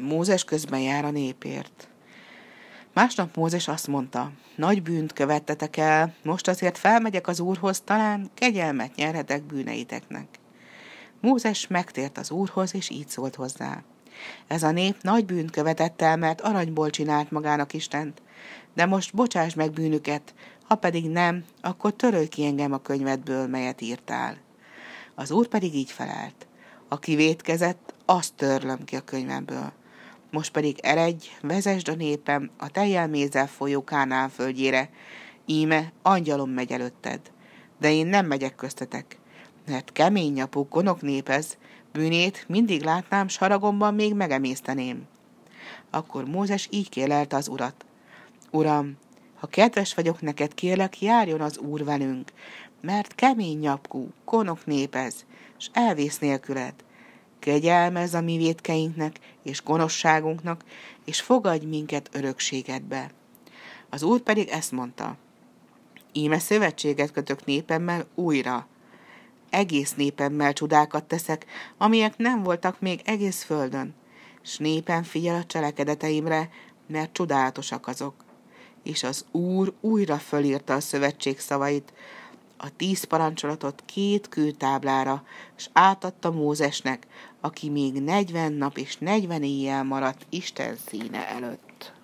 Mózes közben jár a népért. Másnap Mózes azt mondta, nagy bűnt követtetek el, most azért felmegyek az úrhoz, talán kegyelmet nyerhetek bűneiteknek. Mózes megtért az úrhoz, és így szólt hozzá. Ez a nép nagy bűnt követett el, mert aranyból csinált magának Istent. De most bocsáss meg bűnüket, ha pedig nem, akkor törölj ki engem a könyvedből, melyet írtál. Az úr pedig így felelt. Aki vétkezett, azt törlöm ki a könyvemből. Most pedig eredj, vezesd a népem a tejjel mézzel folyó Kánán földjére. Íme, angyalom megy előtted. De én nem megyek köztetek, mert kemény nyapú konok népez, bűnét mindig látnám, saragomban még megemészteném. Akkor Mózes így kélelte az urat. Uram, ha kedves vagyok neked, kérlek, járjon az úr velünk, mert kemény nyapkú, konok népez, s elvész nélküled. Kegyelmez a mi vétkeinknek és gonoszságunknak, és fogadj minket örökségedbe. Az úr pedig ezt mondta. Íme szövetséget kötök népemmel újra. Egész népemmel csodákat teszek, amilyek nem voltak még egész földön, s népen figyel a cselekedeteimre, mert csodálatosak azok. És az Úr újra fölírta a szövetség szavait, a tíz parancsolatot két kőtáblára, s átadta Mózesnek, aki még negyven nap és negyven éjjel maradt Isten színe előtt.